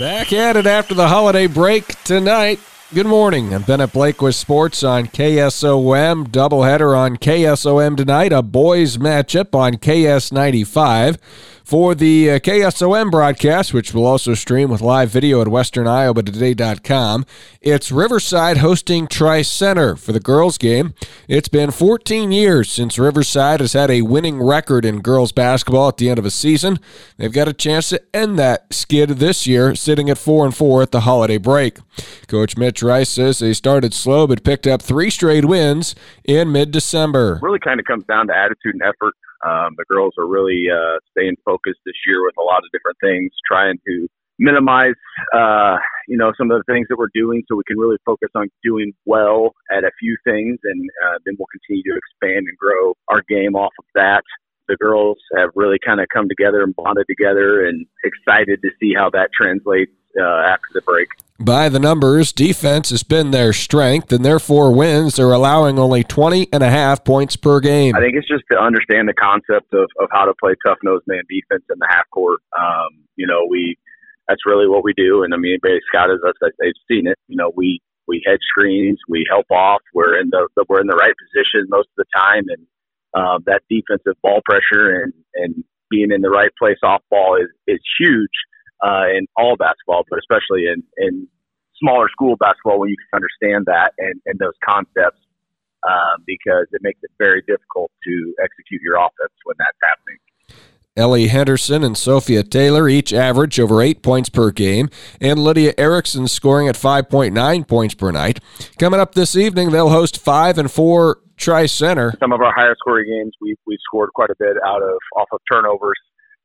Back at it after the holiday break tonight. Good morning. I'm Bennett Blake with sports on KSOM. Doubleheader on KSOM tonight. A boys matchup on KS95 for the uh, KSOM broadcast, which will also stream with live video at westerniowatoday.com. It's Riverside hosting Tri Center for the girls' game. It's been 14 years since Riverside has had a winning record in girls basketball at the end of a season. They've got a chance to end that skid this year, sitting at 4 and 4 at the holiday break. Coach Mitch Rice says they started slow but picked up three straight wins in mid December. Really kind of comes down to attitude and effort. Um, the girls are really uh, staying focused this year with a lot of different things, trying to minimize, uh, you know, some of the things that we're doing, so we can really focus on doing well at a few things, and uh, then we'll continue to expand and grow our game off of that. The girls have really kind of come together and bonded together, and excited to see how that translates uh, after the break. By the numbers, defense has been their strength, and their four wins are allowing only 20 and a half points per game. I think it's just to understand the concept of, of how to play tough nose man defense in the half court. Um, you know, we that's really what we do, and I mean, anybody scouted us, they've seen it. You know, we we head screens, we help off, we're in the we're in the right position most of the time, and uh, that defensive ball pressure and and being in the right place off ball is is huge uh, in all basketball, but especially in, in smaller school basketball when you can understand that and, and those concepts um, because it makes it very difficult to execute your offense when that's happening. Ellie Henderson and Sophia Taylor each average over eight points per game, and Lydia Erickson scoring at 5.9 points per night. Coming up this evening, they'll host five and four Tri Center. Some of our higher scoring games, we we scored quite a bit out of off of turnovers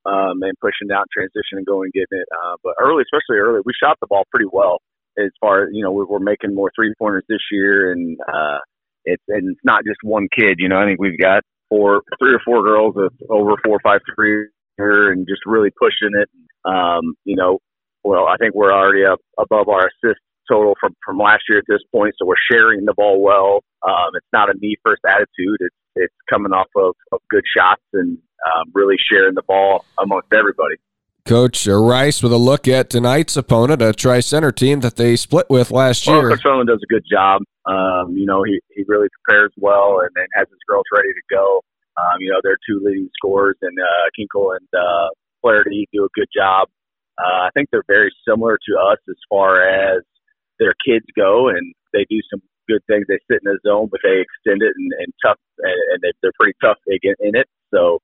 um, and pushing out transition and going and getting it. Uh, but early, especially early, we shot the ball pretty well. As far as you know, we're making more three pointers this year, and uh, it's and it's not just one kid. You know, I think we've got four, three or four girls with over four or five three here, and just really pushing it. Um, you know, well, I think we're already up above our assist total from from last year at this point, so we're sharing the ball well. Um, it's not a me first attitude. It's it's coming off of, of good shots and um, really sharing the ball amongst everybody. Coach Rice with a look at tonight's opponent, a Tri Center team that they split with last well, year. Coach Sutherland does a good job. Um, you know, he, he really prepares well and, and has his girls ready to go. Um, you know, their two leading scorers and uh, Kinkle and uh, Flaherty do a good job. Uh, I think they're very similar to us as far as their kids go, and they do some good things. They sit in the zone, but they extend it and, and tough, and, and they, they're pretty tough in it. So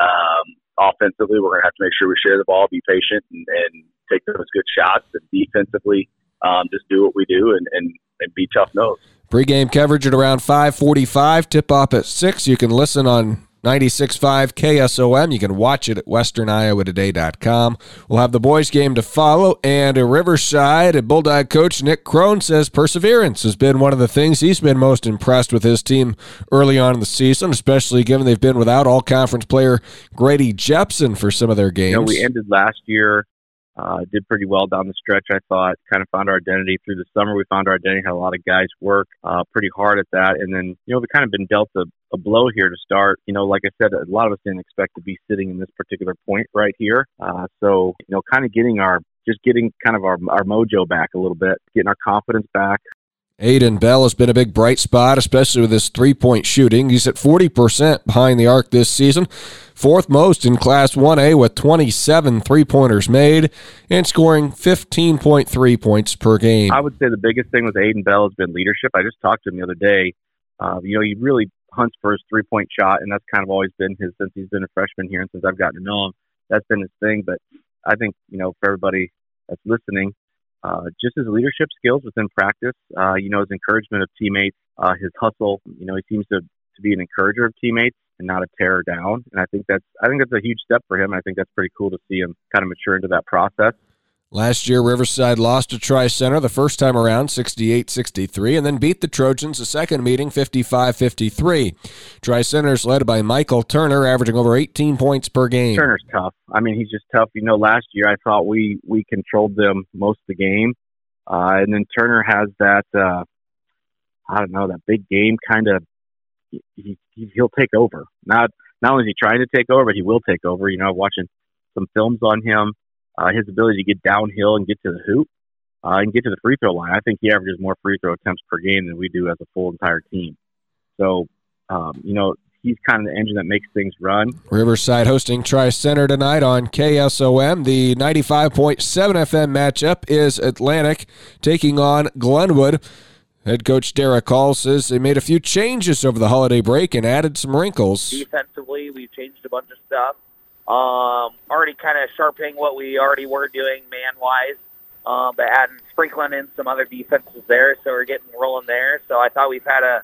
um, offensively, we're going to have to make sure we share the ball, be patient, and, and take those good shots. And defensively, um, just do what we do and, and, and be tough nose. Pre-game coverage at around 5:45. Tip off at six. You can listen on 96.5 KSOM. You can watch it at westerniowatoday.com. We'll have the boys' game to follow, and a Riverside, a Bulldog coach Nick Crone says perseverance has been one of the things he's been most impressed with his team early on in the season, especially given they've been without all-conference player Grady Jepson for some of their games. You know, we ended last year uh, did pretty well down the stretch, I thought. Kind of found our identity through the summer. We found our identity, had a lot of guys work uh, pretty hard at that. And then, you know, we kind of been dealt a, a blow here to start. You know, like I said, a lot of us didn't expect to be sitting in this particular point right here. Uh, so, you know, kind of getting our just getting kind of our, our mojo back a little bit, getting our confidence back, Aiden Bell has been a big bright spot, especially with his three point shooting. He's at 40% behind the arc this season, fourth most in Class 1A with 27 three pointers made and scoring 15.3 points per game. I would say the biggest thing with Aiden Bell has been leadership. I just talked to him the other day. Uh, you know, he really hunts for his three point shot, and that's kind of always been his since he's been a freshman here and since I've gotten to know him. That's been his thing. But I think, you know, for everybody that's listening, uh, just his leadership skills within practice, uh, you know, his encouragement of teammates, uh, his hustle. You know, he seems to, to be an encourager of teammates and not a tear down. And I think that's I think that's a huge step for him. I think that's pretty cool to see him kind of mature into that process. Last year, Riverside lost to Tri Center the first time around 68 63, and then beat the Trojans the second meeting 55 53. Tri Center's led by Michael Turner, averaging over 18 points per game. Turner's tough. I mean, he's just tough. You know, last year I thought we, we controlled them most of the game. Uh, and then Turner has that, uh, I don't know, that big game kind of, he, he, he'll take over. Not, not only is he trying to take over, but he will take over. You know, watching some films on him uh, his ability to get downhill and get to the hoop uh, and get to the free throw line. I think he averages more free throw attempts per game than we do as a full entire team. So, um, you know, he's kind of the engine that makes things run. Riverside hosting Tri Center tonight on KSOM. The 95.7 FM matchup is Atlantic taking on Glenwood. Head coach Derek Hall says they made a few changes over the holiday break and added some wrinkles. Defensively, we've changed a bunch of stuff. Um, already kind of sharpening what we already were doing man wise, um, but adding sprinkling in some other defenses there, so we're getting rolling there. So I thought we've had a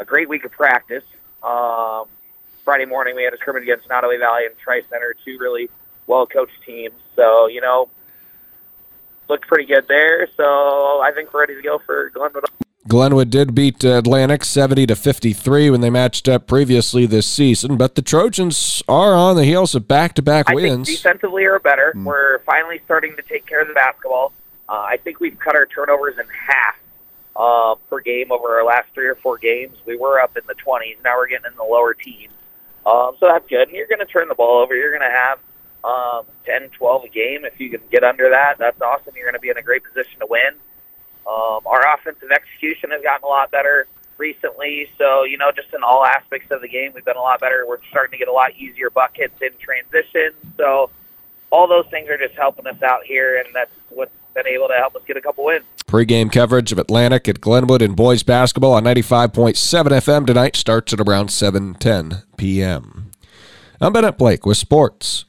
a great week of practice. Um, Friday morning we had a scrimmage against Nottoway Valley and Tri Center, two really well coached teams. So you know, looked pretty good there. So I think we're ready to go for Glenwood. Glenwood did beat Atlantic 70 to 53 when they matched up previously this season, but the Trojans are on the heels of back-to-back I wins. think defensively are better. Mm. We're finally starting to take care of the basketball. Uh, I think we've cut our turnovers in half uh, per game over our last three or four games. We were up in the 20s. Now we're getting in the lower teens. Um, so that's good. And you're going to turn the ball over. You're going to have um, 10, 12 a game. If you can get under that, that's awesome. You're going to be in a great position to win. Um, our offensive execution has gotten a lot better recently. So, you know, just in all aspects of the game, we've been a lot better. We're starting to get a lot easier buckets in transition. So, all those things are just helping us out here, and that's what's been able to help us get a couple wins. Pre-game coverage of Atlantic at Glenwood and boys basketball on 95.7 FM tonight starts at around 7:10 p.m. I'm Bennett Blake with sports.